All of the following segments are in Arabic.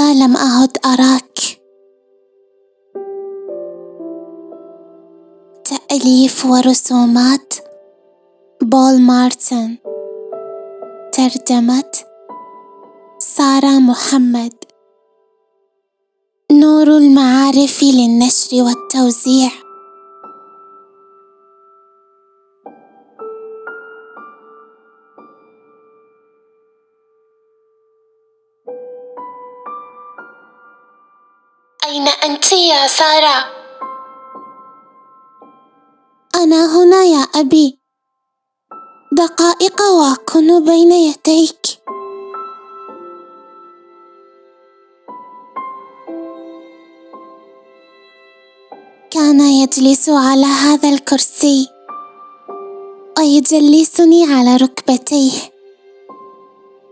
لم أعد أراك؟ تأليف ورسومات. بول مارتن. ترجمة. سارة محمد. نور المعارف للنشر والتوزيع. أنت يا سارة؟ أنا هنا يا أبي. دقائق وأكون بين يديك. كان يجلس على هذا الكرسي. ويجلسني على ركبتيه.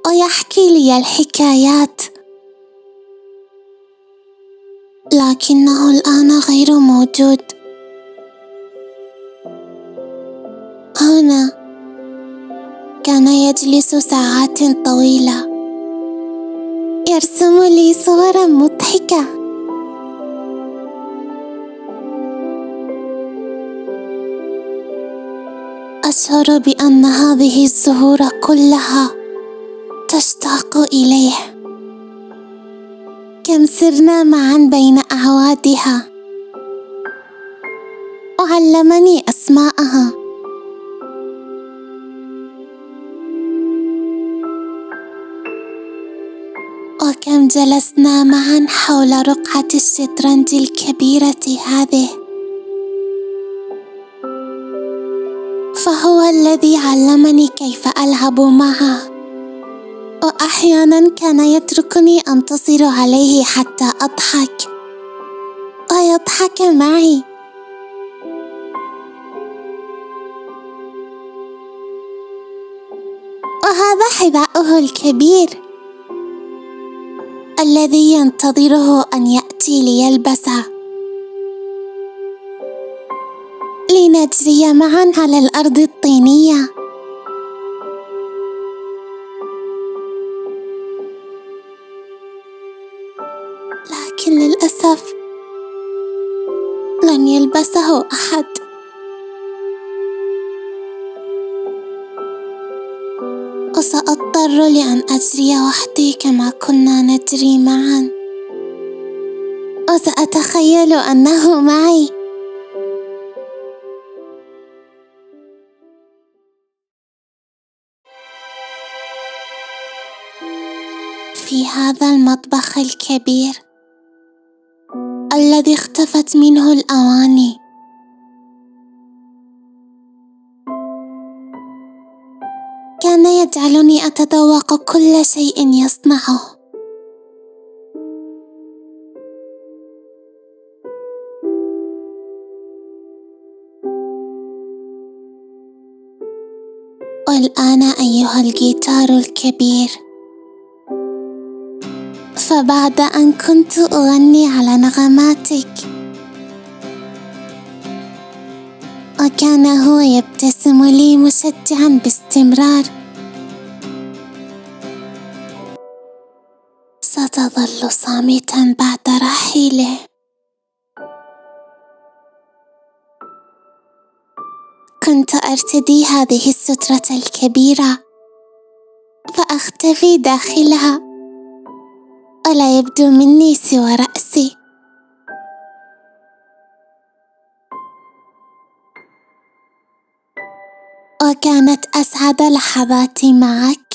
ويحكي لي الحكايات. لكنه الآن غير موجود. هنا كان يجلس ساعات طويلة. يرسم لي صورا مضحكة. أشعر بأن هذه الزهور كلها تشتاق إليه. كم سرنا معا بين أعوادها. وعلمني أسماءها. وكم جلسنا معا حول رقعة الشطرنج الكبيرة هذه. فهو الذي علمني كيف ألعب معه وأحيانا كان يتركني أنتصر عليه حتى أضحك. ويضحك معي. وهذا حذاؤه الكبير. الذي ينتظره أن يأتي ليلبسه. لنجري معا على الأرض الطينية. لن يلبسه أحد وسأضطر لأن أجري وحدي كما كنا نجري معا وسأتخيل أنه معي في هذا المطبخ الكبير الذي اختفت منه الأواني. كان يجعلني أتذوق كل شيء يصنعه. والان أيها الجيتار الكبير. فبعد أن كنت أغني على نغماتك. وكان هو يبتسم لي مشجعا باستمرار. ستظل صامتا بعد رحيله. كنت أرتدي هذه السترة الكبيرة. فأختفي داخلها. ولا يبدو مني سوى رأسي. وكانت أسعد لحظاتي معك.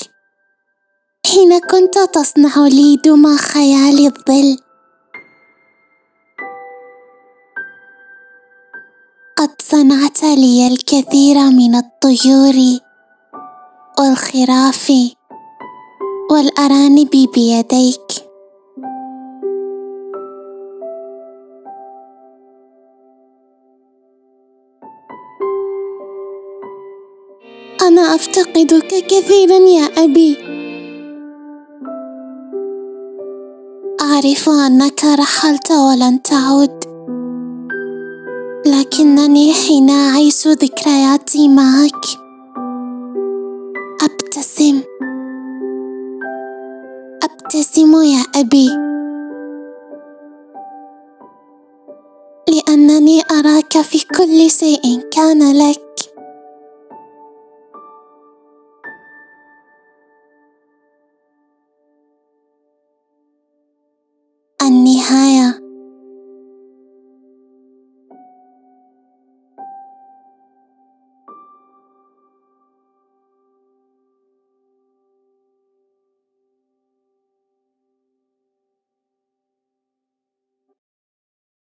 حين كنت تصنع لي دمى خيال الظل. قد صنعت لي الكثير من الطيور والخراف والأرانب بيديك. أنا أفتقدك كثيرا يا أبي. أعرف أنك رحلت ولن تعود لكنني حين أعيش ذكرياتي معك أبتسم. أبتسم يا أبي. لأنني أراك في كل شيء كان لك. 你嗨呀